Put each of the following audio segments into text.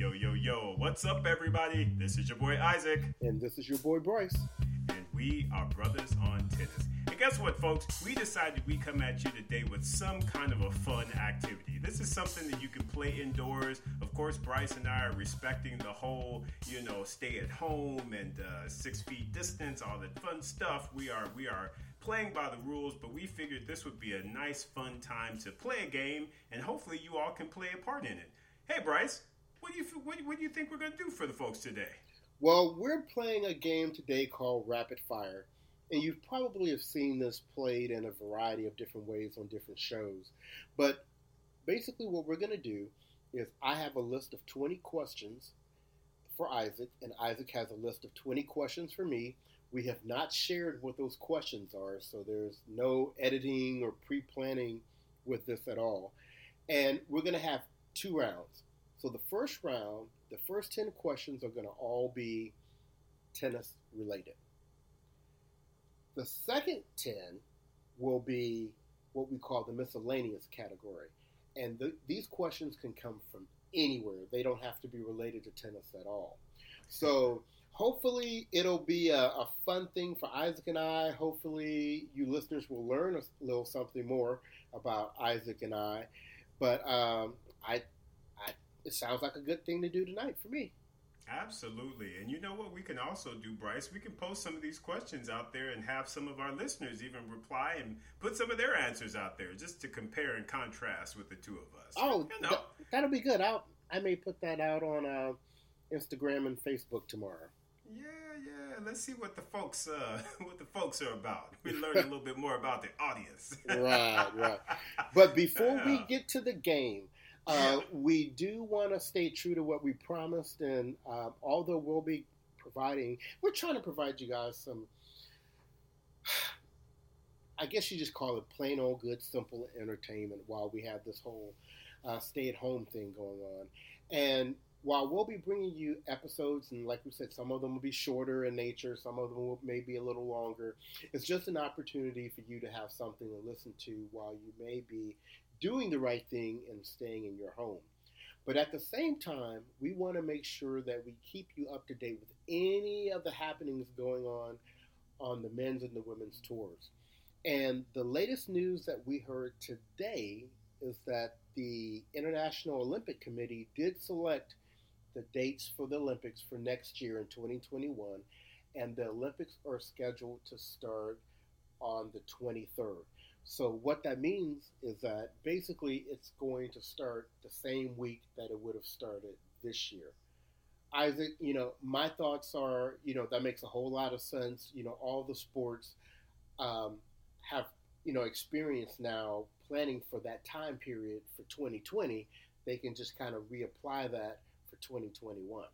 Yo, yo, yo, what's up, everybody? This is your boy Isaac. And this is your boy Bryce. And we are brothers on tennis. And guess what, folks? We decided we come at you today with some kind of a fun activity. This is something that you can play indoors. Of course, Bryce and I are respecting the whole, you know, stay at home and uh, six feet distance, all that fun stuff. We are, we are playing by the rules, but we figured this would be a nice, fun time to play a game, and hopefully you all can play a part in it. Hey, Bryce, what do you what, what do you think we're going to do for the folks today? Well, we're playing a game today called Rapid Fire, and you probably have seen this played in a variety of different ways on different shows. But basically, what we're going to do is I have a list of 20 questions for Isaac, and Isaac has a list of 20 questions for me. We have not shared what those questions are, so there's no editing or pre planning with this at all. And we're going to have two rounds. So the first round, the first 10 questions are going to all be tennis related. The second 10 will be what we call the miscellaneous category. And the, these questions can come from anywhere. They don't have to be related to tennis at all. So hopefully it'll be a, a, fun thing for Isaac and I. Hopefully you listeners will learn a little something more about Isaac and I. But um, it sounds like a good thing to do tonight for me. Absolutely. And you know what we can also do, Bryce? We can post some of these questions out there and have some of our listeners even reply and put some of their answers out there just to compare and contrast with the two of us. Oh, you know. th- that'll be good. I'll, I may put that out on uh, Instagram and Facebook tomorrow. Yeah, yeah. Let's see what the folks uh, what the folks are about. We learn a little bit more about the audience. right, right. But before we get to the game, uh, we do want to stay true to what we promised, and uh, although we'll be providing, we're trying to provide you guys some. I guess you just call it plain old good, simple entertainment while we have this whole uh, stay at home thing going on. And while we'll be bringing you episodes, and like we said, some of them will be shorter in nature, some of them will maybe a little longer. It's just an opportunity for you to have something to listen to while you may be doing the right thing and staying in your home. But at the same time, we want to make sure that we keep you up to date with any of the happenings going on on the men's and the women's tours. And the latest news that we heard today is that the International Olympic Committee did select the dates for the Olympics for next year in 2021, and the Olympics are scheduled to start on the 23rd. So what that means is that basically it's going to start the same week that it would have started this year. Isaac, you know, my thoughts are, you know, that makes a whole lot of sense. You know, all the sports um, have, you know, experience now planning for that time period for 2020. They can just kind of reapply that for 2021.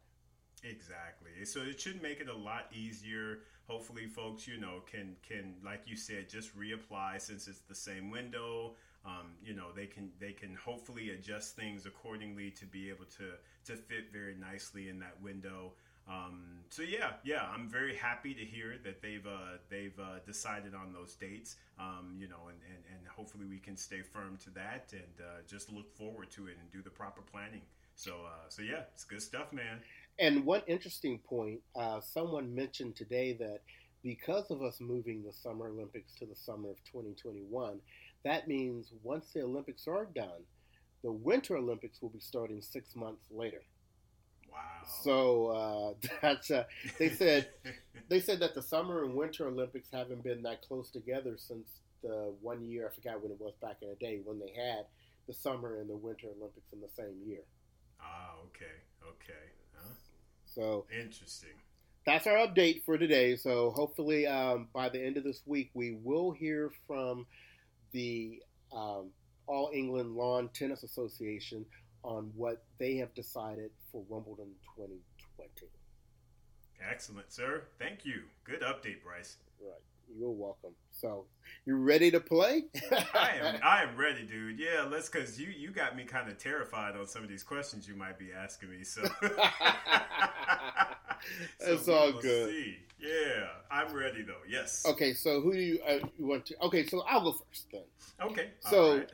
Exactly. So it should make it a lot easier. Hopefully, folks, you know, can can like you said, just reapply since it's the same window. Um, you know, they can they can hopefully adjust things accordingly to be able to to fit very nicely in that window. Um, so yeah, yeah, I'm very happy to hear that they've uh, they've uh, decided on those dates. Um, you know, and, and, and hopefully we can stay firm to that and uh, just look forward to it and do the proper planning. So uh, so yeah, it's good stuff, man. And one interesting point, uh, someone mentioned today that because of us moving the Summer Olympics to the summer of 2021, that means once the Olympics are done, the Winter Olympics will be starting six months later. Wow! So uh, that's uh, they said they said that the Summer and Winter Olympics haven't been that close together since the one year I forgot when it was back in the day when they had the Summer and the Winter Olympics in the same year. Ah, okay, okay. So interesting. That's our update for today. So hopefully, um, by the end of this week, we will hear from the um, All England Lawn Tennis Association on what they have decided for Wimbledon 2020. Excellent, sir. Thank you. Good update, Bryce. Right. You're welcome. So, you ready to play? I am. I am ready, dude. Yeah, let's. Cause you you got me kind of terrified on some of these questions you might be asking me. So, so it's all good. See. Yeah, I'm ready though. Yes. Okay, so who do you, uh, you want to? Okay, so I'll go first then. Okay. So,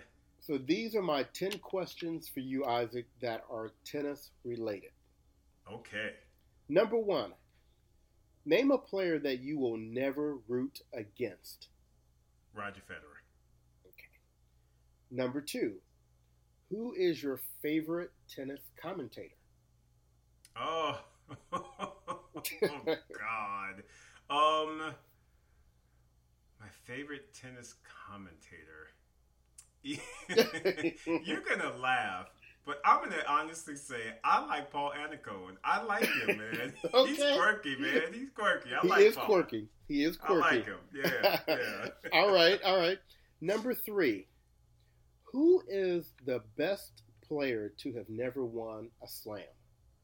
so these are my ten questions for you, Isaac, that are tennis related. Okay. Number one, name a player that you will never root against. Roger Federer. Okay. Number two, who is your favorite tennis commentator? Oh, oh God. Um, my favorite tennis commentator. You're gonna laugh, but I'm gonna honestly say I like Paul Annacone. I like him, man. Okay. He's quirky, man. He's quirky. I he like is Paul. quirky. He is quirky. I like him. Yeah, yeah. all right, all right. Number three, who is the best player to have never won a slam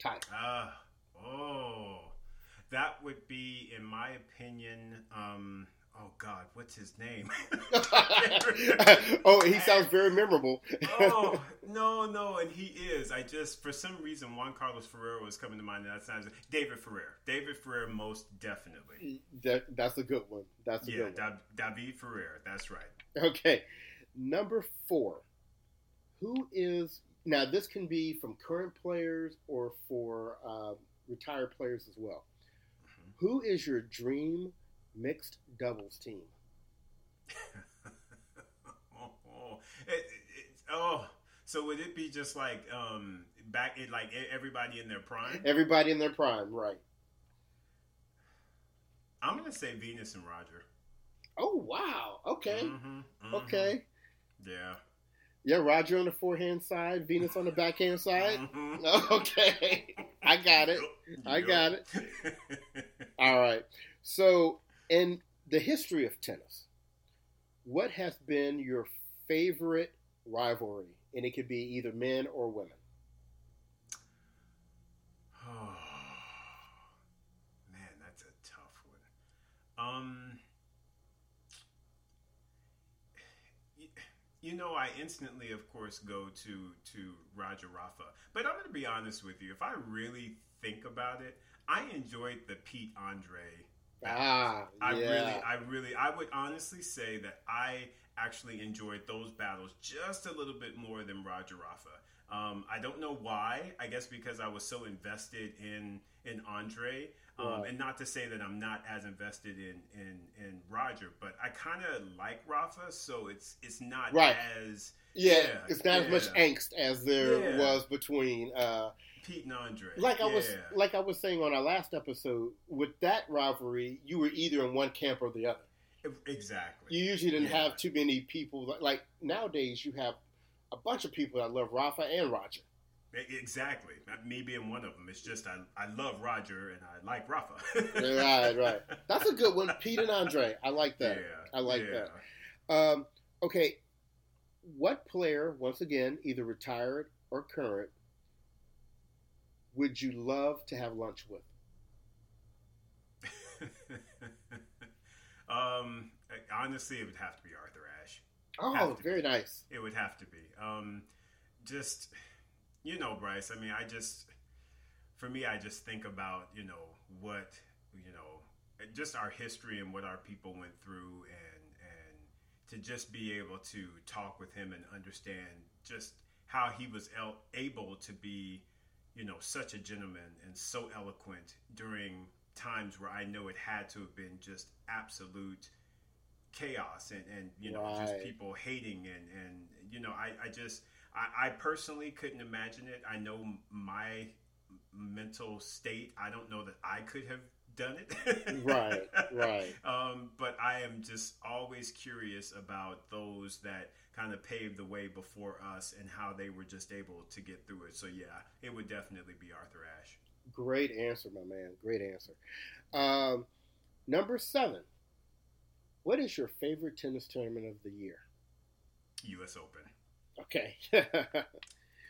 title? Ah, oh, that would be, in my opinion, um, oh God, what's his name? oh, he sounds very memorable. oh no, no, and he is. I just for some reason Juan Carlos Ferrero was coming to mind. And that's not David Ferrer. David Ferrer, most definitely. That, that's a good one. That's a Yeah, good one. da- David Ferrer. That's right. Okay. Number four. Who is now? This can be from current players or for uh, retired players as well. Mhm. Who is your dream mixed doubles team? oh. It, it, it- oh, so would it be just like um back in like everybody in their prime? Everybody in their prime, right? I'm gonna say Venus and Roger. Oh wow. Okay. Mhm, mhm. Okay. Yeah. Yeah, Roger on the forehand side, Venus on the backhand side. Mhm. Okay. I got it. I got it. All right. So, in the history of tennis, what has been your favorite rivalry? And it could be either men or women. Oh, man, that's a tough one. Um, you know, I instantly, of course, go to to Roger Rafa. But I'm going to be honest with you. If I really think about it, I enjoyed the Pete Andre. Battles. Ah, I yeah. really, I really, I would honestly say that I actually enjoyed those battles just a little bit more than Roger Rafa. Um, I don't know why. I guess because I was so invested in in Andre, um, Right. and not to say that I'm not as invested in in, in Roger, but I kind of like Rafa, so it's it's not Right. as yeah, yeah, it's not as much angst as there Yeah. was between. Uh, Pete and Andre. like I was, like I was saying on our last episode, with that rivalry, you were either in one camp or the other. exactly. You usually didn't Yeah. have too many people. Like nowadays, you have a bunch of people that love Rafa and Roger. Exactly. Me being one of them. It's just I, I love Roger and I like Rafa. Right, right. That's a good one, Pete and Andre. I like that. Yeah, I like yeah. that. Um, okay, what player, once again, either retired or current, would you love to have lunch with? um, honestly, it would have to be Arthur Ashe. Oh, very nice. It would have to be. Um, just you know, Bryce. I mean, I just for me, I just think about you know what you know, just our history and what our people went through, and and to just be able to talk with him and understand just how he was el- able to be, you know, such a gentleman and so eloquent during times where I know it had to have been just absolute chaos and, and you know just people hating and and you know I, I just I, I personally couldn't imagine it I know my mental state I don't know that I could have done it Right, right. um, but I am just always curious about those that kind of paved the way before us and how they were just able to get through it so yeah it would definitely be Arthur Ashe Great answer, my man. Great answer. Um, number seven. What is your favorite tennis tournament of the year? U.S. Open Okay.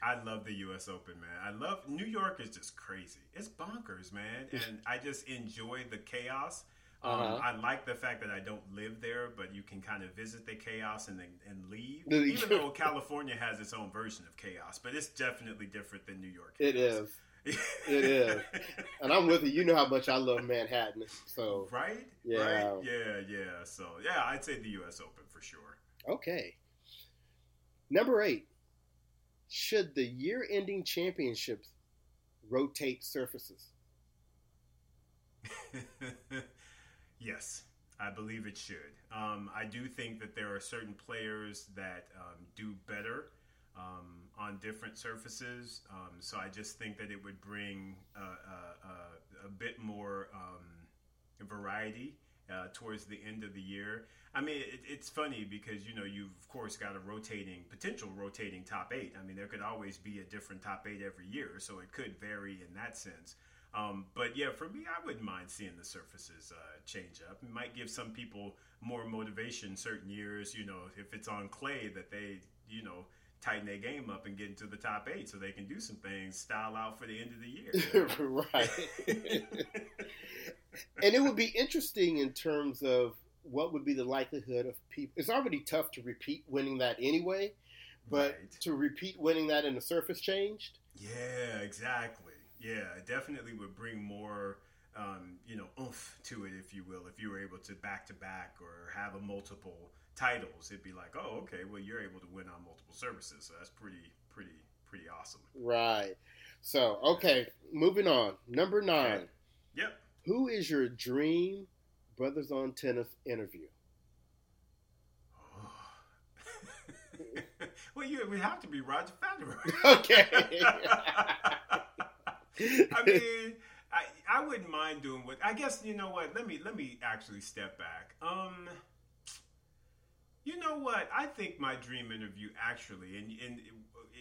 I love the U.S. Open, man. I love New York is just crazy. It's bonkers, man, and I just enjoy the chaos. Um, Uh-huh. I like the fact that I don't live there, but you can kind of visit the chaos and then and leave. Even though California has its own version of chaos, but it's definitely different than New York. it chaos. is. It is. And I'm with you. You know how much I love Manhattan. So, right? Yeah. Right? Yeah, yeah. So yeah, I'd say the U.S. Open for sure. okay. Number eight. Should the year ending championships rotate surfaces? yes, I believe it should. Um, I do think that there are certain players that um, do better um, on different surfaces. Um, so I just think that it would bring a, a, a bit more um, variety uh, towards the end of the year. I mean, it, it's funny because you know you've of course got a rotating potential rotating top eight. I mean, there could always be a different top eight every year, so it could vary in that sense. Um, but yeah, for me, I wouldn't mind seeing the surfaces uh, change up. It might give some people more motivation certain years. You know, if it's on clay, that they you know tighten their game up and get into the top eight, so they can do some things, style out for the end of the year. right. and it would be interesting in terms of what would be the likelihood of people. It's already tough to repeat winning that anyway, but right. to repeat winning that in the surface changed. Yeah, exactly. Yeah, it definitely would bring more, um, you know, oomph to it, if you will. If you were able to back to back or have a multiple titles, it'd be like, oh, okay, well, you're able to win on multiple services, so that's pretty, pretty, pretty awesome. Right. So, okay, moving on. Number nine. Okay. Yep. Who is your dream Brothers on Tennis interview? well, you would have to be Roger Federer. okay. I mean, I I wouldn't mind doing what I guess you know what. Let me let me actually step back. Um, you know what? I think my dream interview actually, and and,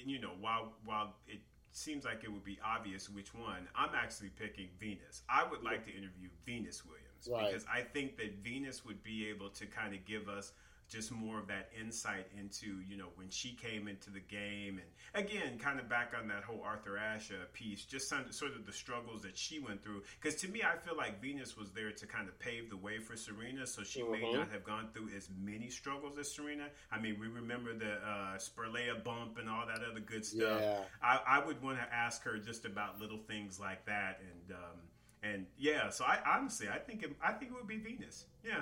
and you know, while while it seems like it would be obvious which one, I'm actually picking Venus. I would like to interview Venus Williams right. because I think that Venus would be able to kind of give us just more of that insight into you know when she came into the game. And again kind of back on that whole arthur ashe piece just some, sort of the struggles that she went through. Because to me i feel like venus was there to kind of pave the way for serena so she may mm-hmm. not have gone through as many struggles as serena. I mean we remember the uh, spirlea bump and all that other good stuff. Yeah. I, I would want to ask her just about little things like that. And um, and yeah so i honestly i think it, i think it would be venus. Yeah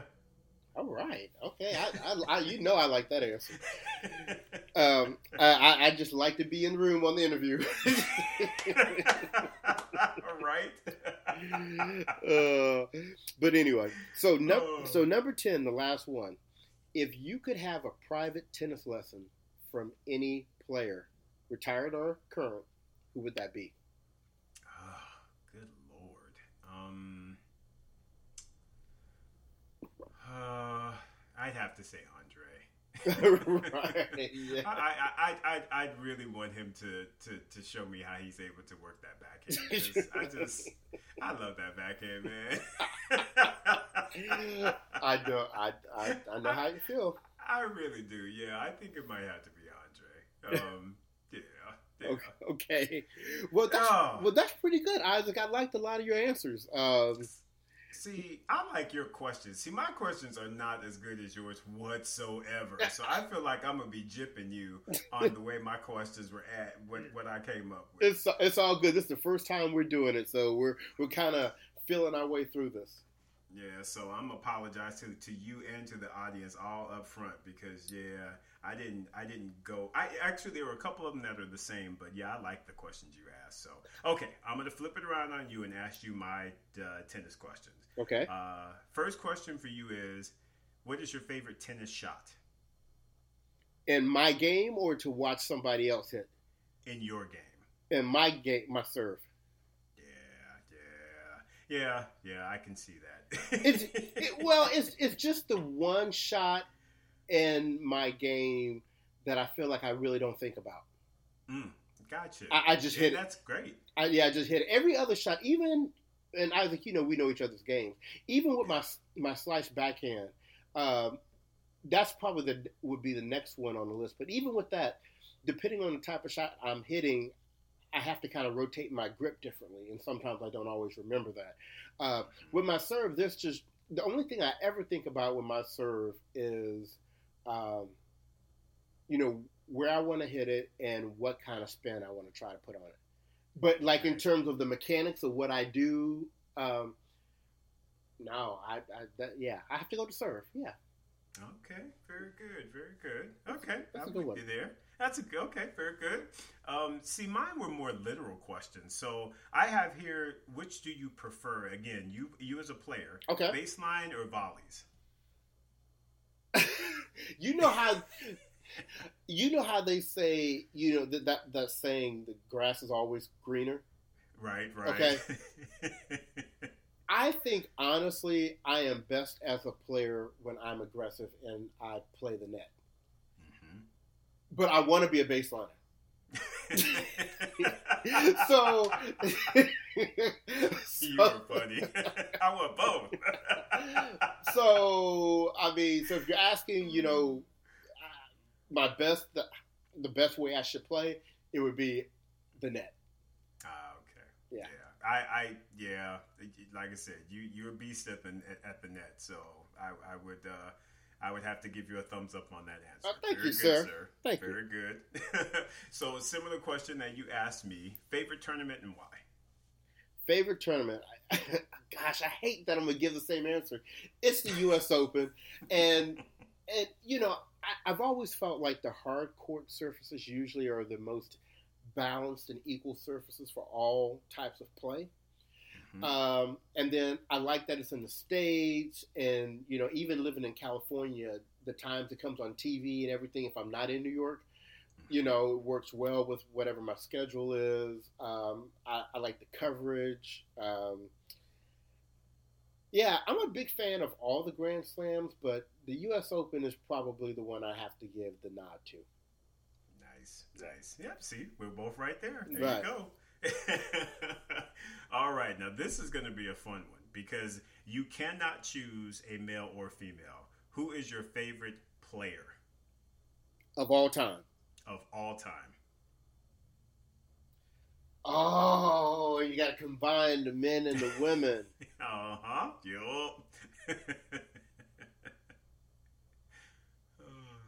all right. Okay. I, I, I, you know I like that answer. Um, I, I just like to be in the room on the interview. All right. uh, but anyway, so no, oh. so number ten, the last one. If you could have a private tennis lesson from any player, retired or current, who would that be? Uh, I'd have to say Andre. right. Yeah. I, I, I, I, would really want him to, to, to show me how he's able to work that backhand. I just, I love that backhand, man. I know, I, I, I know how you feel. I really do. Yeah, I think it might have to be Andre. Um, yeah. Yeah. Okay, okay. Well, that's oh. well, that's pretty good, Isaac. I liked a lot of your answers. Um, See, I like your questions. See, my questions are not as good as yours whatsoever. So I feel like I'm gonna be jipping you on the way my questions were at what, what I came up with. It's it's all good. This is the first time we're doing it, so we're we're kind of feeling our way through this. Yeah, so I'm apologize to to you and to the audience all up front because yeah, I didn't I didn't go. I actually there were a couple of them that are the same, but yeah, I like the questions you asked. So okay, I'm gonna flip it around on you and ask you my uh, tennis questions. Okay. Uh, first question for you is, what is your favorite tennis shot? In my game, or to watch somebody else hit? In your game. In my game, my serve. Yeah, yeah, yeah, yeah. I can see that. it's it, well, it's it's just the one shot in my game that I feel like I really don't think about. Mm, gotcha. I, I just yeah, hit it. That's great. I, yeah, I just hit it. Every other shot, even and Isaac, you know, we know each other's games. Even with my my slice backhand, um, that's probably the would be the next one on the list. But even with that, depending on the type of shot I'm hitting, I have to kind of rotate my grip differently, and sometimes I don't always remember that. Uh, with my serve, this just the only thing I ever think about with my serve is, um, you know, where I want to hit it and what kind of spin I want to try to put on it. But like in terms of the mechanics of what I do, um, no, I, I that, yeah, I have to go to serve. Yeah. Okay, very good, very good. Okay, That's I'm with you there. That's a good, okay, very good. Um, see, mine were more literal questions. So I have here, which do you prefer? Again, you you as a player, Okay. baseline or volleys? You know how you know how they say you know that that, that saying the grass is always greener. Right, right. Okay. I think honestly, I am best as a player when I'm aggressive and I play the net. Mm-hmm. But I want to be a baseliner. so, you were funny. I want both. so I mean, so if you're asking, you know, uh, my best, the, the best way I should play, it would be the net. Ah, okay. Yeah. I, I, yeah. Like I said, you you're a beast at the at the net, so I, I would uh, I would have to give you a thumbs up on that answer. Uh, thank Very you, good, sir. Thank you. Very good. so, a similar question that you asked me: favorite tournament and why? Favorite tournament? Gosh, I hate that I'm gonna give the same answer. It's the U.S. Open, and and you know I, I've always felt like the hard court surfaces usually are the most balanced and equal surfaces for all types of play. Mhm. Um, and then I like that it's in the States, and you know, even living in California, the times it comes on TV and everything, if I'm not in New York, you know, it works well with whatever my schedule is. Um, I, I like the coverage. Um, yeah, I'm a big fan of all the Grand Slams, but the U.S. Open is probably the one I have to give the nod to. Nice, nice. Yep. See, we're both right there. There Right. you go. All right. Now this is going to be a fun one because you cannot choose a male or female. Who is your favorite player Of all time. of all time? Oh, you got to combine the men and the women. Uh huh. Yup.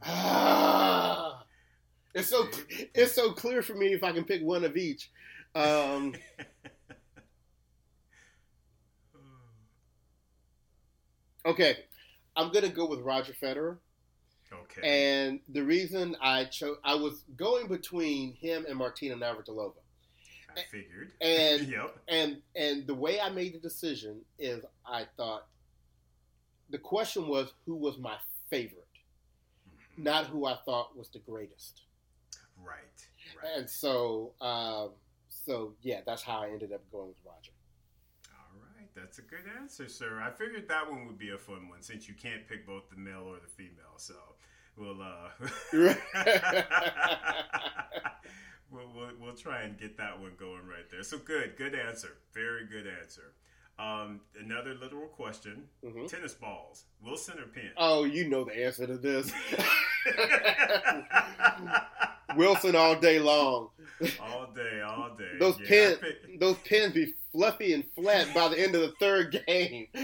Ah, it's so it's so clear for me if I can pick one of each. Um, okay, I'm gonna go with Roger Federer, okay. and the reason I chose I was going between him and Martina Navratilova, I figured. and yep. and and the way I made the decision is I thought the question was who was my favorite, Mhm. not who I thought was the greatest. Right. Right. And so, um, so yeah, that's how I ended up going with Roger. All right, that's a good answer, sir. I figured that one would be a fun one since you can't pick both the male or the female. So we'll uh, we'll, we'll we'll try and get that one going right there. So good, good answer, very good answer. Um, another literal question: Mhm. tennis balls, Wilson or Penn? Oh, you know the answer to this. Wilson all day long. all day, all day. Those Yeah, Penns, pick- those Penns be fluffy and flat by the end of the third game.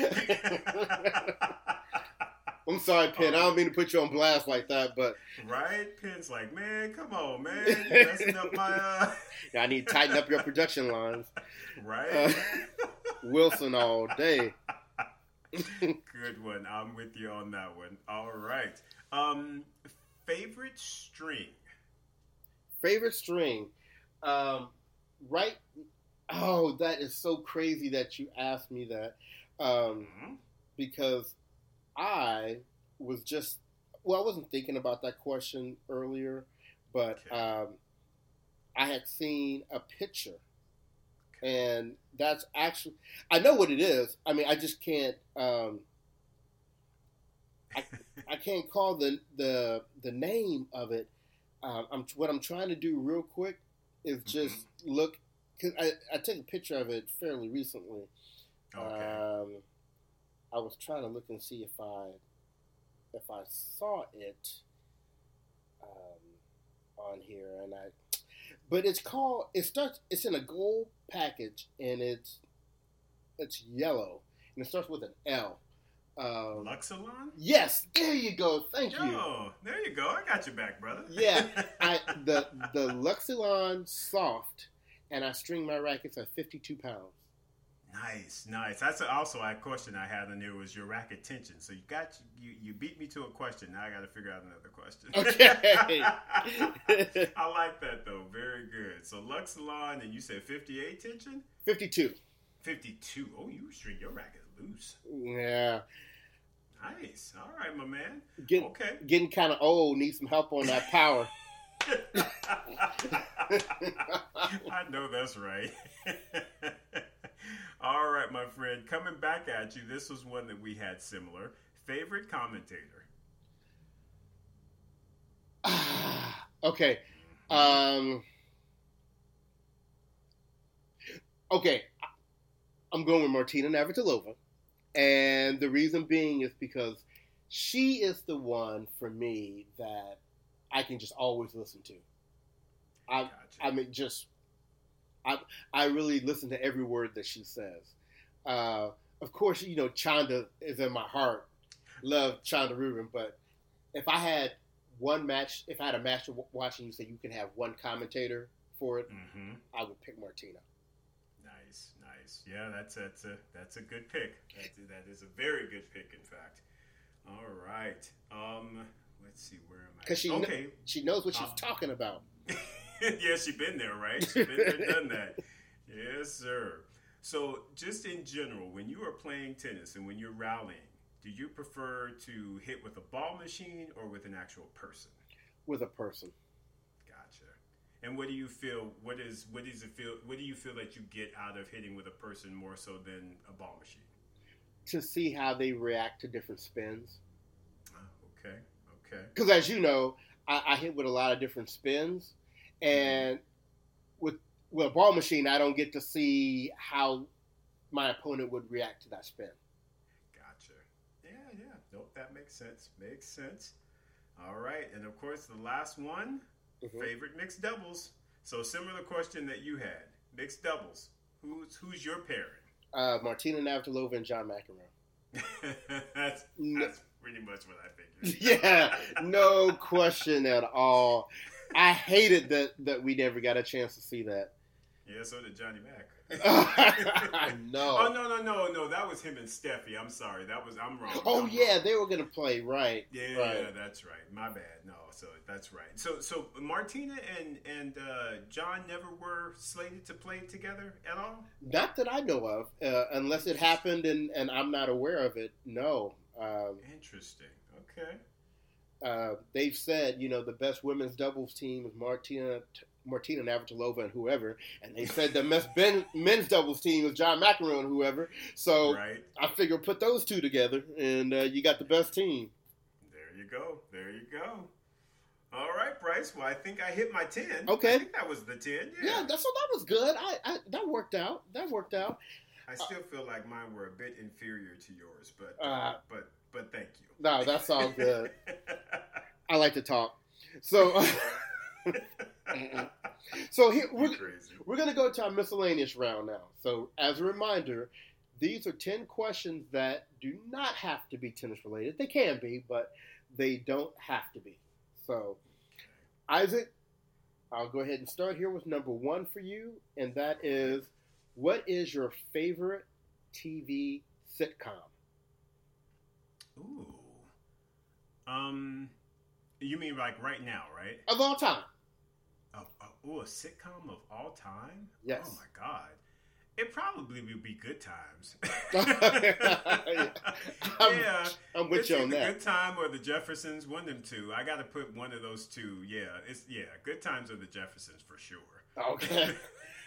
I'm sorry, Penn. I don't mean to put you on blast like that, but right? Penn's like, man, come on, man, you messing up my uh, I need to tighten up your production lines. right. Uh, Wilson all day. Good one. I'm with you on that one. All right. Um, favorite string. Favorite string. Um, right. Oh, that is so crazy that you asked me that. Um, Mhm. because I was just well, I wasn't thinking about that question earlier, but Okay. um, I had seen a picture, and that's actually I know what it is. I mean, I just can't. Um, I can't call the the the name of it. Um, I'm what I'm trying to do real quick is just look because I, I took a picture of it fairly recently. okay. Um, I was trying to look and see if I if I saw it um, on here, and I. But it's called. It starts. It's in a gold package, and it's it's yellow, and it starts with an L. Um, Luxilon? yes, there you go. Thank you. There you go. I got your back, brother. Yeah, I the the Luxilon soft, and I string my rackets at 52 pounds. Nice, nice. That's also a question I had in there was your racket tension. So you got you you beat me to a question. Now I got to figure out another question. Okay. I like that though. Very good. So Luxilon, and you said fifty-eight tension. 52. Fifty-two. Oh, you string your racket loose. Yeah. Nice. All right, my man. Get, Okay. Getting kind of old. Need some help on that power. I know that's right. All right, my friend. Coming back at you, this was one that we had similar. Favorite commentator? okay. Um. Okay. I'm going with Martina Navratilova. And the reason being is because she is the one for me that I can just always listen to. I, Gotcha. I mean, just I I really listen to every word that she says. Uh, of course, you know Chanda is in my heart. Love Chanda Rubin, but if I had one match, if I had a match to watch and you say you can have one commentator for it, hmm I would pick Martina. Nice, nice. Yeah, that's that's a that's a good pick. That's, that is a very good pick, in fact. All right. Um, let's see. Where am I? 'Cause she kn- okay. She knows what she's Uh, talking about. yeah, she's been there, right? She been there, done that. Yes, sir. So, just in general, when you are playing tennis and when you're rallying, do you prefer to hit with a ball machine or with an actual person? with a person. And what do you feel? What is what does it feel? What do you feel that you get out of hitting with a person more so than a ball machine? to see how they react to different spins. Ah, okay, okay. Because as you know, I, I hit with a lot of different spins, and with with a ball machine, I don't get to see how my opponent would react to that spin. Gotcha. Yeah, yeah. Nope, that makes sense. Makes sense. All right, and of course the last one, Mhm. favorite mixed doubles. So similar question that you had, mixed doubles. Who's who's your pairing? Uh, Martina Navratilova and John McEnroe. that's, No- that's pretty much what I figured. yeah, no question at all. I hated that that we never got a chance to see that. Yeah, so did Johnny Mac. I know. Oh no no no no! That was him and Steffi. I'm sorry. That was I'm wrong. Oh I'm yeah, wrong. they were gonna play right. Yeah, Right. that's right. My bad. No, so that's right. So so Martina and and uh, John never were slated to play together at all. Not that I know of, uh, unless it happened and, and I'm not aware of it. No. Um, Interesting. Okay. uh, they've said, you know, the best women's doubles team is Martina Martina Navratilova and whoever, and they said the best ben, men's doubles team is John McEnroe and whoever. So right. I figure put those two together, and uh, you got the best team. There you go. There you go. All right, Bryce. Well, I think I hit my ten. Okay. I think that was the ten. Yeah, Yeah. that's so that was good. I, I that worked out. That worked out. I still feel like mine were a bit inferior to yours, but uh, Uh, but but thank you. No, that's all good. I like to talk. So so here we're, crazy. We're going to go to our miscellaneous round now. So, as a reminder, these are 10 questions that do not have to be tennis related. They can be, but they don't have to be. So, Isaac, I'll go ahead and start here with number one for you, and that is what is your favorite TV sitcom? Ooh. Um, you mean like right now, right? Of all time. Of, ooh, a sitcom of all time? Yes. Oh my god. It probably would be Good Times. I'm- yeah. I'm with it's you on that. Good Time or the Jeffersons, one of them two. I got to put one of those two. Yeah, it's yeah, Good Times or the Jeffersons for sure. Okay.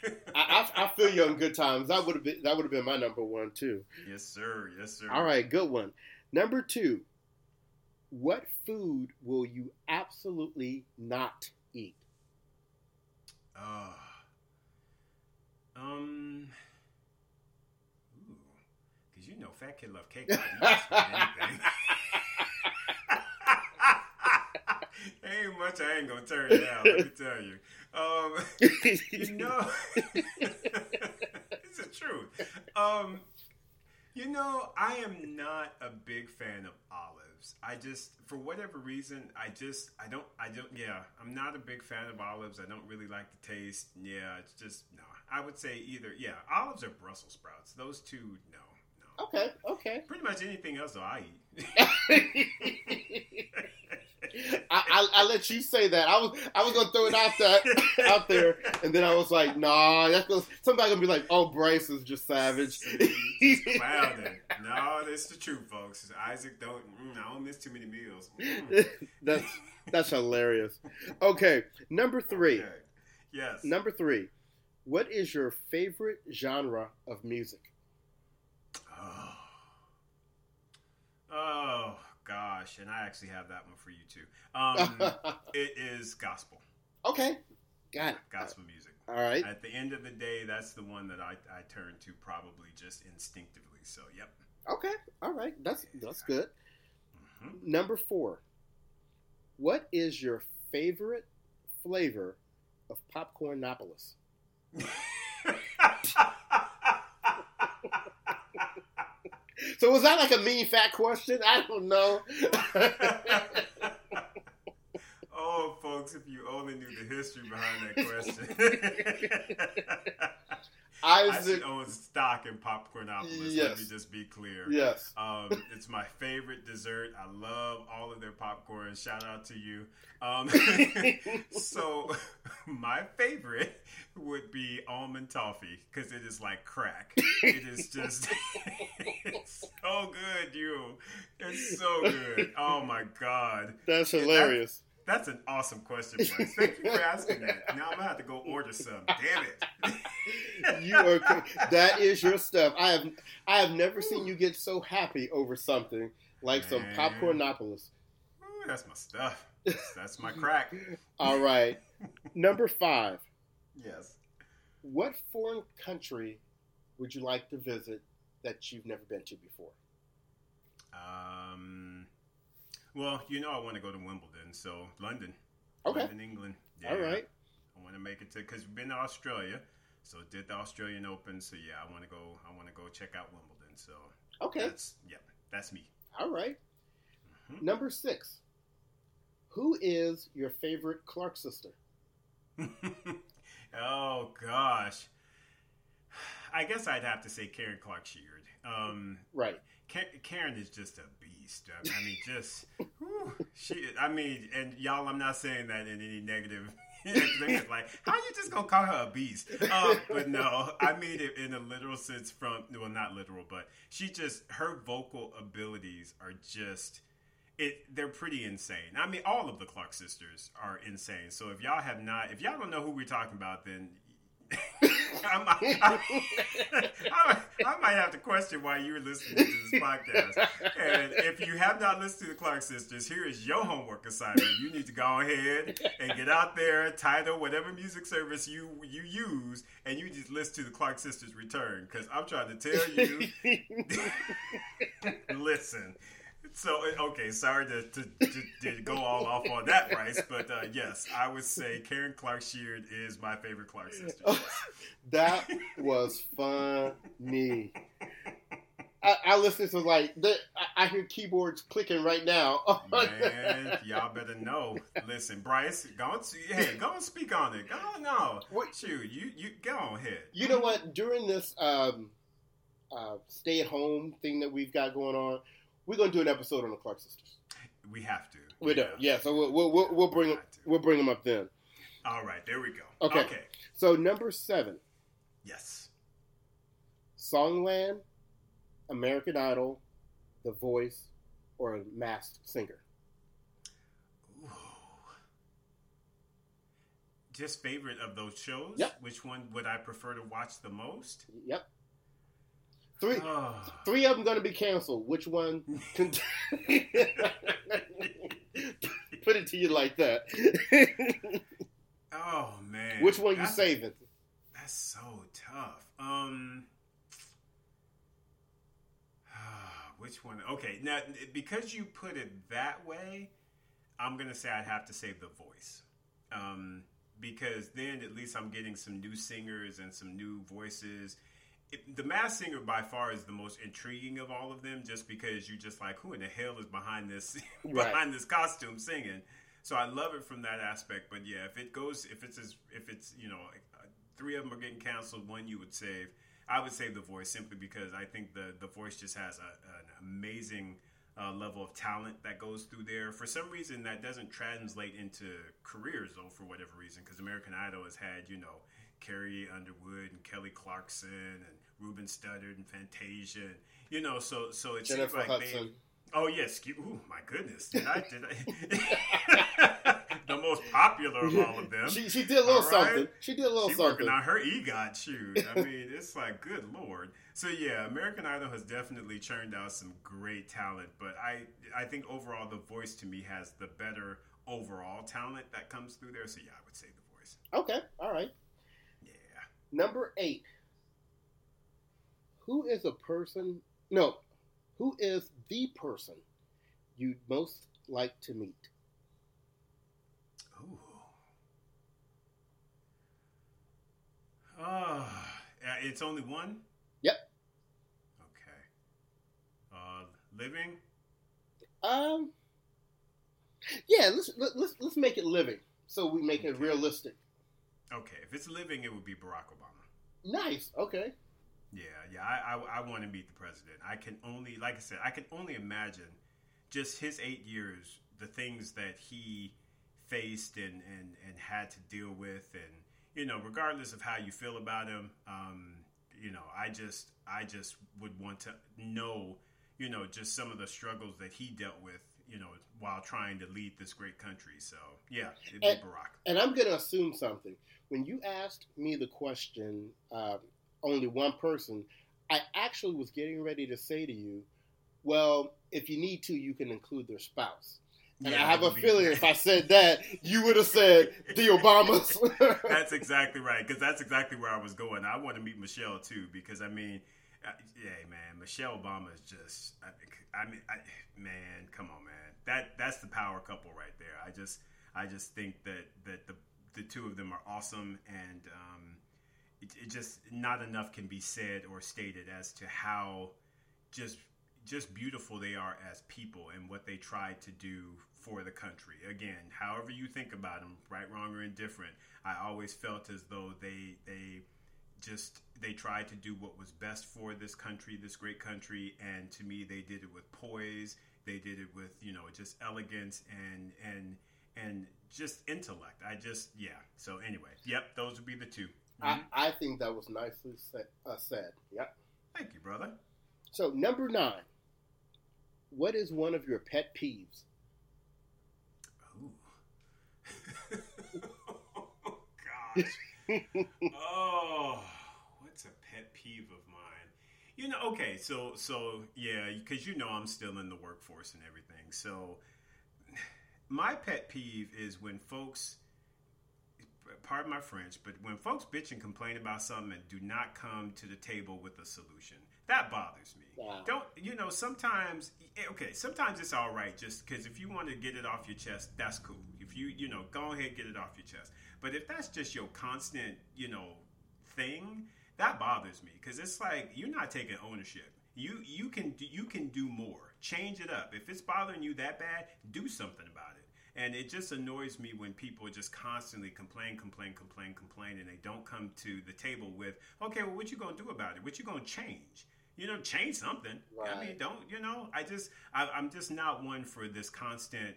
I, I, I feel you on good times. That would have been that would have been my number one too. yes, sir. Yes, sir. All right, good one. Number two, what food will you absolutely not eat? Uh, um, because you know, fat kid love cake. Ain't much I ain't gonna turn down. Let me tell you. Um, you know, it's the truth. Um, you know, I am not a big fan of olives. I just, for whatever reason, I just, I don't, I don't. Yeah, I'm not a big fan of olives. I don't really like the taste. Yeah, it's just no. I would say either yeah, olives or Brussels sprouts. Those two, no, no. Okay, okay. Pretty much anything else, though, I eat. I, I, I let you say that. I was I was gonna throw it out there, out there, and then I was like, nah. That's gonna, somebody gonna be like, oh, Bryce is just savage. He's clowning. No, that's the truth, folks. Isaac don't. Mm, I don't miss too many meals. Mm. that's that's hilarious. Okay, number three. Okay. Yes. Number three. What is your favorite genre of music? Oh. Oh gosh, and I actually have that one for you too. Um, it is gospel, okay, got it. gospel music. All right. At the end of the day, that's the one that I, I turn to probably just instinctively. So, yep. Okay. All right. That's that's good. Mhm. Number four. What is your favorite flavor of popcorn popcornopolis? So was that like a mean fat question? I don't know. oh, folks, if you only knew the history behind that question. I Isaac. should own stock in Popcornopolis. Let me just be clear. Yes. Um, it's my favorite dessert. I love all of their popcorn. Shout out to you. Um, so, my favorite would be almond toffee because it is like crack. It is just it's so good, you. It's so good. Oh my god. That's hilarious. That's an awesome question, Bryce. Thank you for asking that. Now I'm gonna have to go order some. Damn it. You are that is your stuff. I have I have never seen you get so happy over something like some Man. popcornopolis. Ooh, that's my stuff. That's, that's my crack. All right. Number five. Yes. What foreign country would you like to visit that you've never been to before? Um. Well, you know I want to go to Wimbledon, so London. Okay. London, England. Yeah. All right. I want to make it to because we've been to Australia, so did the Australian Open. So yeah, I want to go. I want to go check out Wimbledon. So Okay. that's yeah, that's me. All right. Mhm. Number six. Who is your favorite Clark sister? oh gosh, I guess I'd have to say Karen Clark Sheard. Um, Right. Ka- Karen is just a beast. I mean, just whew, she. I mean, and y'all, I'm not saying that in any negative. like, how you just gonna call her a beast? Uh, but no, I mean it in a literal sense. From well, not literal, but she just her vocal abilities are just it. They're pretty insane. I mean, all of the Clark sisters are insane. So if y'all have not, if y'all don't know who we're talking about, then. I, might, I, I, I might have to question why you're listening to this podcast. And if you have not listened to the Clark sisters, here is your homework assignment. You need to go ahead and get out there, title whatever music service you you use, and you just listen to the Clark sisters return. Because I'm trying to tell you, listen. So okay, sorry to, to, to, to go all off on that, Bryce, but uh, yes, I would say Karen Clark Sheard is my favorite Clark sister. that was funny. I, I listen to like the, I, I hear keyboards clicking right now. Man, y'all better know. Listen, Bryce, go on. Hey, go and speak on it. Go on, no. What- Shoot, you you go on ahead. You know what? During this um, uh, stay at home thing that we've got going on, we're gonna do an episode on the Clark sisters. We have to. We do, yeah. So we'll we'll, we'll, we'll bring them we'll bring them up then. All right, there we go. Okay. Okay. So number seven, Yes. Songland, American Idol, The Voice, or a Masked Singer. Ooh. Just favorite of those shows. Yep. Which one would I prefer to watch the most? Yep. Three Oh. three of them gonna be canceled. Which one? Can... Put it to you like that. Oh man. Which one you That's- saving? That's so tough. Um, which one? Okay, now because you put it that way, I'm gonna say I'd have to save the voice, um, because then at least I'm getting some new singers and some new voices, it, the Masked Singer by far is the most intriguing of all of them, just because you're just like, who in the hell is behind this Right. behind this costume singing? So I love it from that aspect. But yeah, if it goes, if it's as, if it's you know, uh, three of them are getting canceled, one you would save. I would save the voice simply because I think the the voice just has a, an amazing uh, level of talent that goes through there. For some reason, that doesn't translate into careers though. For whatever reason, because American Idol has had you know Carrie Underwood and Kelly Clarkson and Ruben Studdard and Fantasia, and, you know. So so it Jennifer seems like Hudson. they. Oh yes, excuse, ooh, my goodness! Did I? Did I? the most popular of all of them. She, she did a little right. something. She did a little She's something. working on her EGOT shoes. I mean, it's like, good lord. So yeah, American Idol has definitely churned out some great talent, but I I think overall the voice to me has the better overall talent that comes through there. So yeah, I would say the voice. Okay, all right. Yeah. Number eight. Who is a person? No, who is the person you'd most like to meet? Ooh. Oh, it's only one. Yep. Okay. Uh, living. Um. Yeah, let's let, let's let's make it living, so we make it realistic. Okay, if it's living, it would be Barack Obama. Nice. Okay. Yeah, yeah. I, I, I want to meet the president. I can only, like I said, I can only imagine just his eight years, the things that he faced and, and, and had to deal with. And, you know, regardless of how you feel about him, um, you know, I just, I just would want to know, you know, just some of the struggles that he dealt with, you know, while trying to lead this great country. So, yeah, it'd be And- Barack. And I'm going to assume something. When you asked me the question, uh, only one person, I actually was getting ready to say to you, well, if you need to, you can include their spouse. And Yeah, I have a feeling if I said that, you would have said the Obamas. that's exactly right because that's exactly where I was going. I want to meet Michelle too because I mean, uh, yeah, man, Michelle Obama is just. I, I mean, I, man, come on, man. That that's the power couple right there. I just I just think that that the the two of them are awesome and. Um, it, it just not enough can be said or stated as to how just just beautiful they are as people and what they try to do for the country. Again, however you think about them, right, wrong, or indifferent, I always felt as though they they just they tried to do what was best for this country, this great country, and to me, they did it with poise. They did it with you know just elegance and and and just intellect. I just yeah. So anyway, yep, those would be the 2 I. I think that was nicely said. Uh, said. Yep. Thank you, brother. So number nine. What is one of your pet peeves? Ooh. oh, gosh. oh, what's a pet peeve of mine? You know, okay, so so yeah, because you know I'm still in the workforce and everything. So my pet peeve is when folks, pardon my French, but when folks bitch and complain about something and do not come to the table with a solution, that bothers me. Wow. Don't you know? Sometimes, eh, okay, sometimes it's all right, just because if you want to get it off your chest, that's cool. If you you know, go ahead and get it off your chest. But if that's just your constant, you know, thing, that bothers me because it's like you're not taking ownership. You you can you can do more. Change it up. If it's bothering you that bad, do something about it. And it just annoys me when people just constantly complain, complain, complain, complain, and they don't come to the table with, okay, well, what you gonna do about it? What you gonna change? You know, change something. I mean, don't you know? I just I, I'm just not one for this constant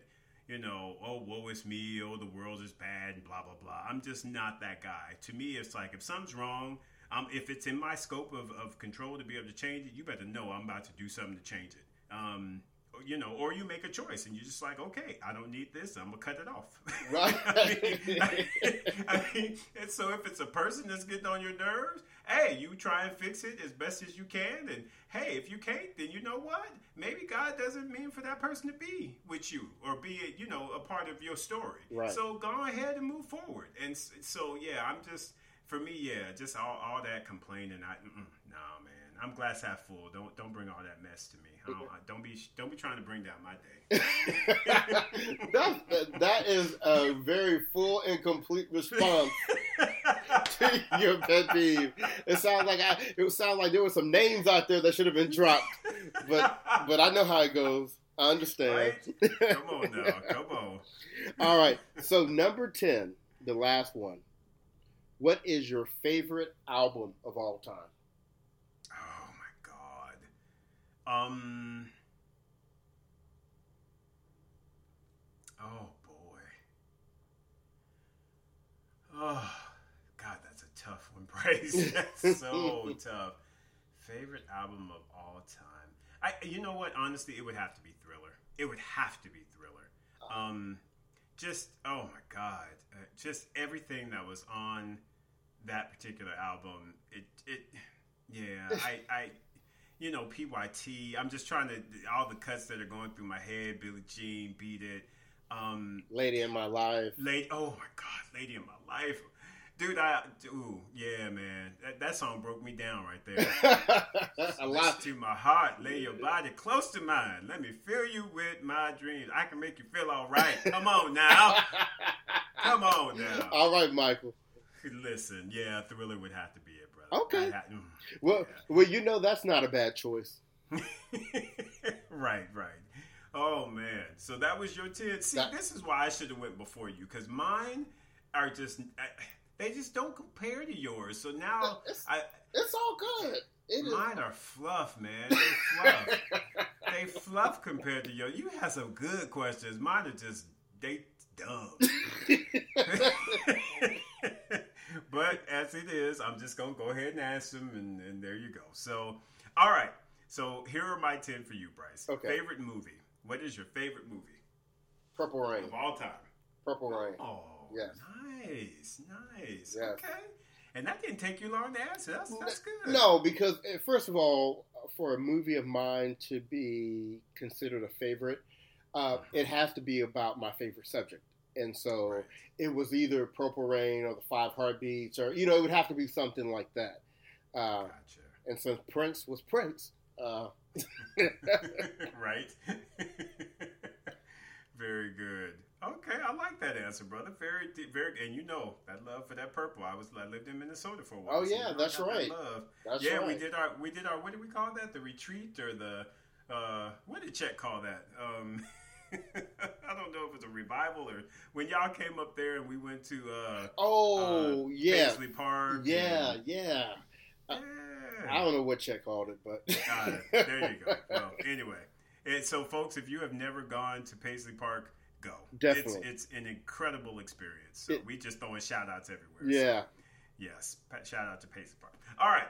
you know, oh, woe is me, oh, the world is bad, and blah, blah, blah. I'm just not that guy. To me, it's like if something's wrong, um, if it's in my scope of, of control to be able to change it, you better know I'm about to do something to change it. Um, you know, or you make a choice and you're just like, okay, I don't need this, I'm gonna cut it off. Right. I mean, I, mean, and so if it's a person that's getting on your nerves, hey, you try and fix it as best as you can. And hey, if you can't, then you know what? Maybe God doesn't mean for that person to be with you or be, you know, a part of your story. Right. So go ahead and move forward. And so, yeah, I'm just, for me, yeah, just all, all that complaining. I, man. I'm glass half full. Don't don't bring all that mess to me. I don't, I, don't be don't be trying to bring down my day. that, that is a very full and complete response to your pet peeve. It sounds like I, it sounds like there were some names out there that should have been dropped, but but I know how it goes. I understand. Right? Come on now, come on. All right. So number ten, the last one. What is your favorite album of all time? Oh my god. Um. Oh boy. Oh God, that's a tough one, Bryce. That's so tough. Favorite album of all time. I, you know what? Honestly, it would have to be Thriller. It would have to be Thriller. Um, just oh my God, uh, just everything that was on that particular album. It it yeah. I I you know PYT. I'm just trying to all the cuts that are going through my head. Billie Jean, Beat It. Um, Lady in My Life. Lady, oh my God, Lady in My Life. Dude, I, ooh, yeah, man. That, that song broke me down right there. a lot. to my heart, lay your body close to mine. Let me fill you with my dreams. I can make you feel all right. Come on now. Come on now. All right, Michael. Listen, yeah, Thriller would have to be. Okay. I ha- Well, well, you know that's not a bad choice. mm. right, right. Oh man, so that was your ten. See, That- this is why I should have went before you because mine are just they just don't compare to yours. So now It's, I it's all good. It is. mine are fluff, man. They fluff. they fluff compared to yours. You have some good questions. Mine are just they dumb. but as it is, I'm just gonna go ahead and ask them, and, and there you go. So, all right. So here are my ten for you, Bryce. Okay. Favorite movie. What is your favorite movie Purple Rain. of all time? Purple Rain. Oh, Yes. nice, nice. Yes. Okay. And that didn't take you long to answer. That's that's good. No, because uh, first of all, for a movie of mine to be considered a favorite, uh, it has to be about my favorite subject. And so Right. it was either Purple Rain or the Five Heartbeats, or you know, it would have to be something like that. Uh, Gotcha. and since Prince was Prince, uh, right? very good. Okay, I like that answer, brother. Very, very, and you know that love for that purple. I was, I lived in Minnesota for a while. Oh, so yeah, that's that right. Love. that's yeah, right. we did our, we did our, what did we call that? The retreat or the, uh, what did Chet call that? Um, I don't know if it's a revival or when y'all came up there and we went to uh, Oh yeah, Paisley Park. yeah, and- yeah. yeah. I don't know what Chet called it, but Got it. There you go. Well, anyway, and so folks, if you have never gone to Paisley Park, go. Definitely. it's, it's an incredible experience. So It- we just throwing shout outs everywhere. yeah. So, yes, shout out to Paisley Park. All right,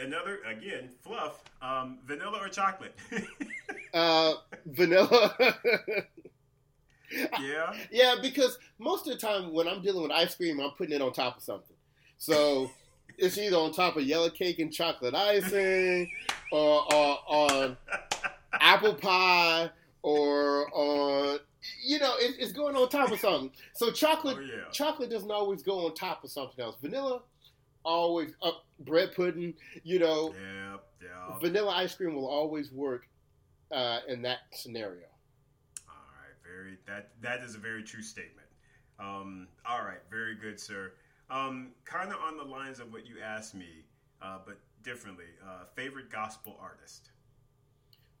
another again fluff. Um, vanilla or chocolate? Uh, vanilla. yeah. Yeah, because most of the time when I'm dealing with ice cream, I'm putting it on top of something. So it's either on top of yellow cake and chocolate icing, or, or on apple pie, or on you know, it, it's going on top of something. So chocolate, Oh yeah. chocolate doesn't always go on top of something else. Vanilla, always up bread pudding. You know, Yeah. Yeah. vanilla ice cream will always work uh, in that scenario. All right, very that that is a very true statement. Um, all right, very good, sir. Um, kind of on the lines of what you asked me, uh, but differently. Uh, favorite gospel artist?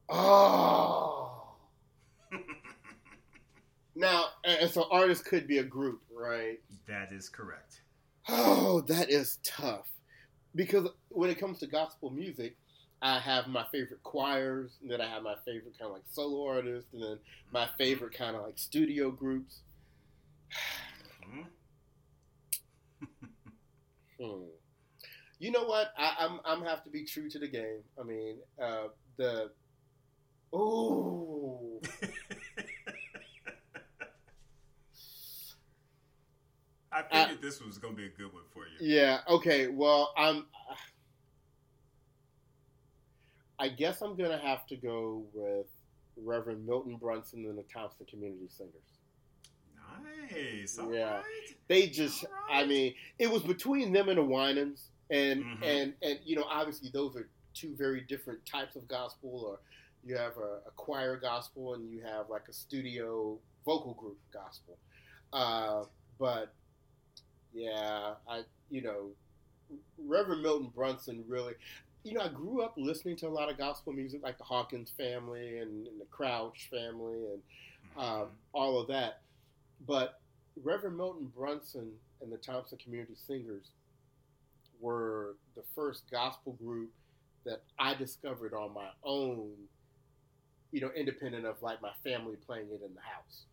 Oh. Now, so artists could be a group, right? That is correct. Oh, that is tough. Because when it comes to gospel music, I have my favorite choirs, and then I have my favorite kind of like solo artists, and then my favorite kind of like studio groups. Hmm. You know what? I, I'm I'm have to be true to the game. I mean, uh, the ooh, I figured this was going to be a good one for you. yeah. Okay. Well, I'm. I guess I'm gonna have to go with Reverend Milton Brunson and the Thompson Community Singers. Nice. All Yeah. right. They just, All I mean, it was between them and the Winans, and Mhm. and and you know, obviously those are two very different types of gospel. Or you have a, a choir gospel, and you have like a studio vocal group gospel. Uh, but yeah, I you know Reverend Milton Brunson really, you know, I grew up listening to a lot of gospel music, like the Hawkins family and, and the Crouch family and um, all of that. But Reverend Milton Brunson and the Thompson Community Singers were the first gospel group that I discovered on my own, you know, independent of like my family playing it in the house.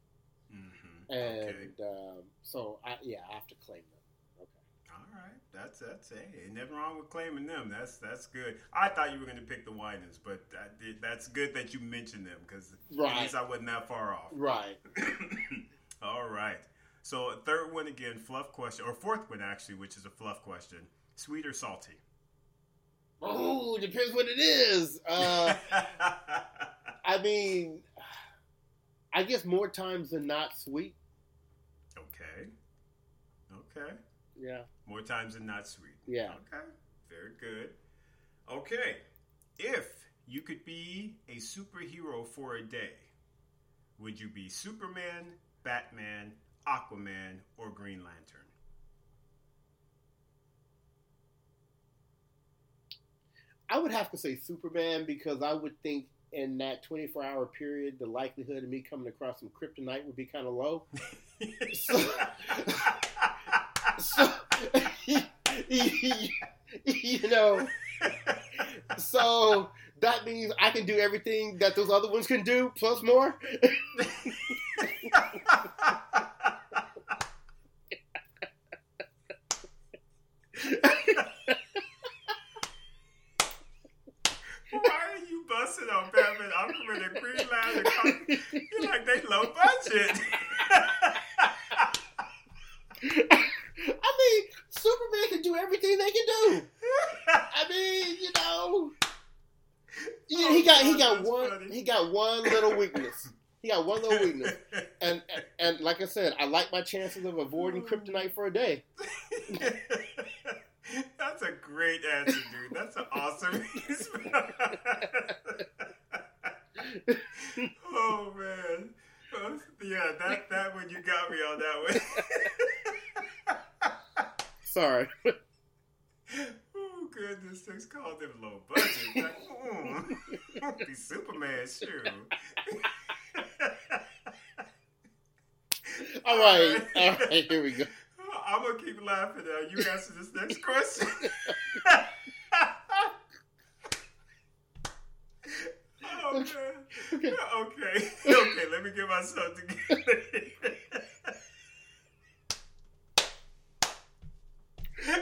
Mm-hmm. And Okay. um, so, I, yeah, I have to claim them. All right, that's that's hey, ain't nothing wrong with claiming them. That's that's good. I thought you were going to pick the Winans, but that, that's good that you mentioned them because Right. at least I wasn't that far off. Right. All right. So third one again, fluff question, or fourth one actually, which is a fluff question: sweet or salty? Oh, depends what it is. Uh, I mean, I guess more times than not, sweet. okay. Okay. Yeah. More times than not sweet. Yeah. Okay. Very good. Okay. If you could be a superhero for a day, would you be Superman, Batman, Aquaman, or Green Lantern? I would have to say Superman because I would think in that 24 hour period, the likelihood of me coming across some kryptonite would be kind of low. So, you know, so that means I can do everything that those other ones can do, plus more. Why are you busting on Batman, Aquaman, and Green Lantern? You're like they low budget. I mean, Superman can do everything they can do. I mean, you know, yeah, he got he Oh, got that's one funny. he got one little weakness. He got one little weakness, and, and and like I said, I like my chances of avoiding kryptonite for a day. That's a great answer, dude. That's an awesome oh man. Yeah, that that one you got me on that one. Sorry. oh goodness, things called them low budget. Like, mm, be Superman, sure. All right, all right, here we go. I'm gonna keep laughing now. You answer this next question. oh. Okay. Okay. Okay. Let me get myself together.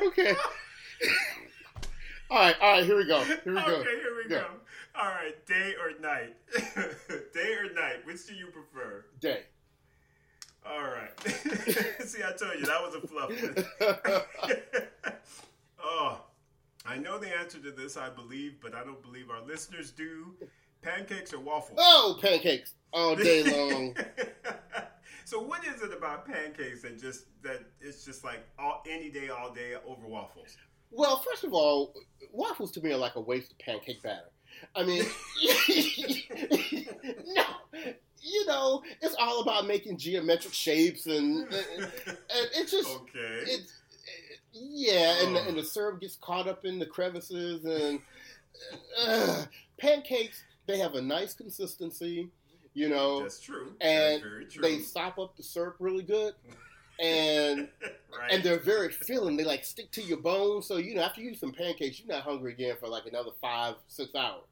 Okay. All right, all right, here we go. Here we okay. go. Here we go. All right. Day or night? day or night? Which do you prefer? Day. All right. See, I told you that was a fluff one. oh, I know the answer to this, I believe, but I don't believe our listeners do. Pancakes or waffles? oh, pancakes all day long. so, what is it about pancakes that just that it's just like all any day, all day over waffles? Well, first of all, waffles to me are like a waste of pancake batter. I mean, no, you know, it's all about making geometric shapes and, and, and it just okay. it's yeah, and the, Oh. and the syrup gets caught up in the crevices and uh, pancakes. They have a nice consistency, you know. That's true. and That's true. They sop up the syrup really good, and right. and they're very filling. They like stick to your bones, so you know after you eat some pancakes, you're not hungry again for like another five six hours.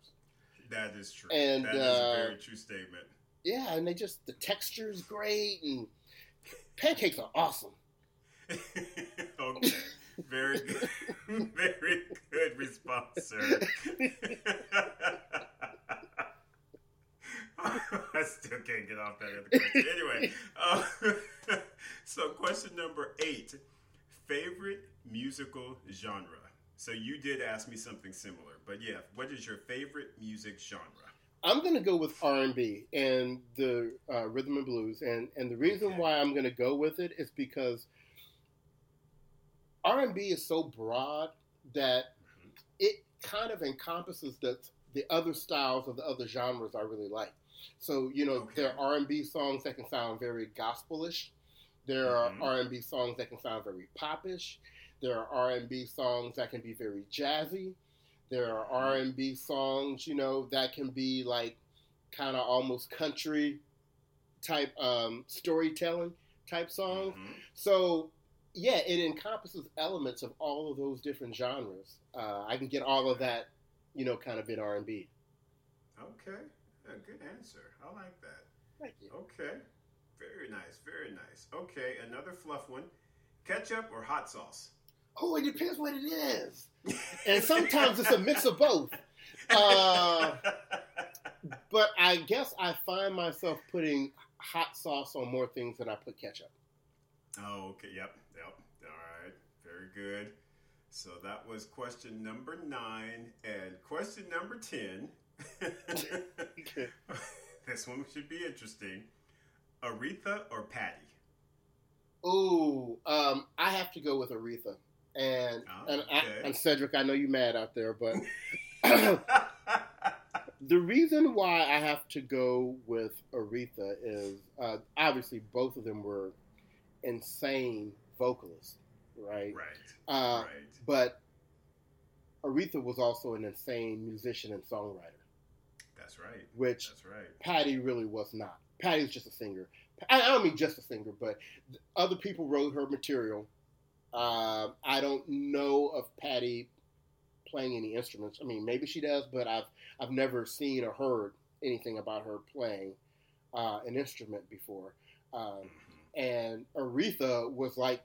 that is true. and, that is uh, a very true statement. Yeah, and they just the texture's great, and pancakes are awesome. okay. Very good. Very good response, sir. I still can't get off that other question. Anyway, uh, so question number eight favorite musical genre. So you did ask me something similar, but yeah, what is your favorite music genre? I'm gonna go with R and B and the uh, rhythm and blues, and and the reason Okay. why I'm gonna go with it is because R and B is so broad that it kind of encompasses the the other styles of the other genres I really like. So you know, Okay. there are R and B songs that can sound very gospelish. There are Mhm. R and B songs that can sound very popish. There are R and B songs that can be very jazzy. There are R and B songs, you know, that can be like kind of almost country type um, storytelling type songs. Mhm. So yeah, it encompasses elements of all of those different genres. Uh, I can get all of that, you know, kind of in R and B. Okay, a good answer. I like that. Thank you. Okay, very nice, very nice. Okay, another fluff one: ketchup or hot sauce. Oh, it depends what it is, and sometimes it's a mix of both. Uh, but I guess I find myself putting hot sauce on more things than I put ketchup. Oh, okay. Yep. Yep. All right. Very good. So that was question number nine. And question number 10. this one should be interesting. Aretha or Patti? Ooh, um, I have to go with Aretha. And Oh, and, I, and Cedric, I know you mad out there, but the reason why I have to go with Aretha is uh, obviously both of them were insane vocalists, right? right. Uh, right. But Aretha was also an insane musician and songwriter, That's right. which That's right. Patti really was not. Patti's just a singer. I don't mean just a singer, but other people wrote her material. Uh, I don't know of Patti playing any instruments. I mean, maybe she does, but I've I've never seen or heard anything about her playing uh, an instrument before. Um, Mhm. and Aretha was like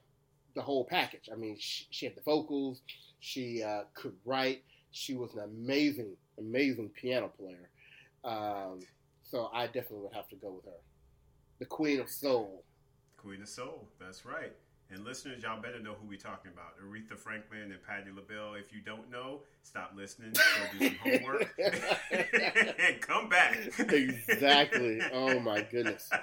the whole package. I mean, she, she had the vocals, she uh, could write, she was an amazing, amazing piano player. Um, so I definitely would have to go with her, the Queen of Soul. Queen of Soul. That's right. And listeners, y'all better know who we're talking about. Aretha Franklin and Patti LaBelle. If you don't know, stop listening. Go do some homework. and come back. Exactly. Oh, my goodness.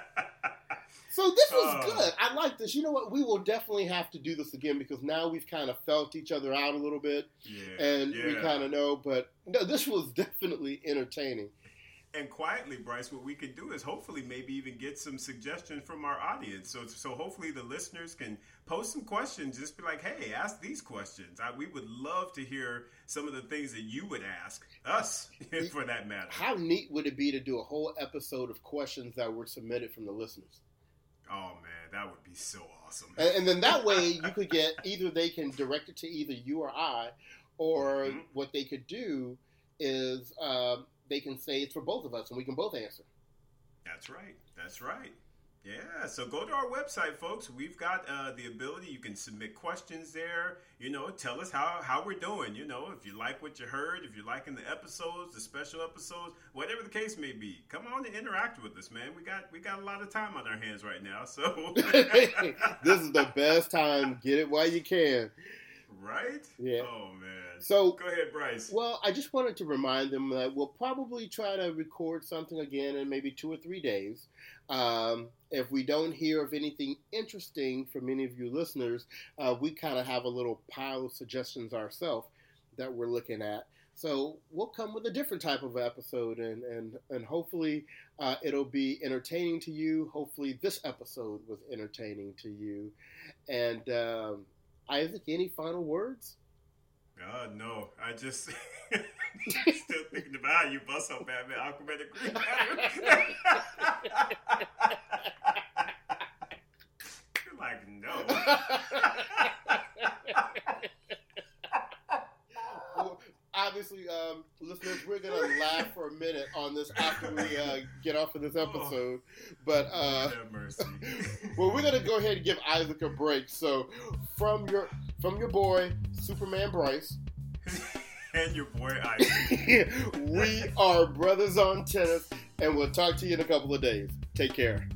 So this was Oh. good. I like this. You know what? We will definitely have to do this again because now we've kind of felt each other out a little bit, Yeah. and we kind of know. But no, this was definitely entertaining. And quietly, Bryce, what we could do is hopefully maybe even get some suggestions from our audience. So, so hopefully the listeners can post some questions. Just be like, hey, ask these questions. I, we would love to hear some of the things that you would ask us, for that matter. How neat would it be to do a whole episode of questions that were submitted from the listeners? Oh man, that would be so awesome. And, and then that way you could get either they can direct it to either you or I, or Mhm. what they could do is um, they can say it's for both of us and we can both answer. That's right. That's right. Yeah. So go to our website, folks. We've got uh, the ability. You can submit questions there. You know, tell us how how we're doing. You know, if you like what you heard, if you're liking the episodes, the special episodes, whatever the case may be, come on and interact with us, man. We got we got a lot of time on our hands right now. So this is the best time. Get it while you can. Right. Yeah. Oh man. So, go ahead, Bryce. well, I just wanted to remind them that we'll probably try to record something again in maybe two or three days. Um, if we don't hear of anything interesting from any of you listeners, uh, we kind of have a little pile of suggestions ourselves that we're looking at. So we'll come with a different type of episode, and and and hopefully uh, it'll be entertaining to you. Hopefully this episode was entertaining to you. And um, Isaac, any final words? Uh, no, I just still thinking about how you bust up Batman, Aquaman, and Green Lantern. You're like, no. Well, Obviously, um, listeners, we're gonna laugh for a minute on this after we uh, get off of this episode. But uh, mercy. well, we're gonna go ahead and give Isaac a break. So, from your from your boy Superman Bryce, and your boy Isaac. we are brothers on tennis, and we'll talk to you in a couple of days. Take care.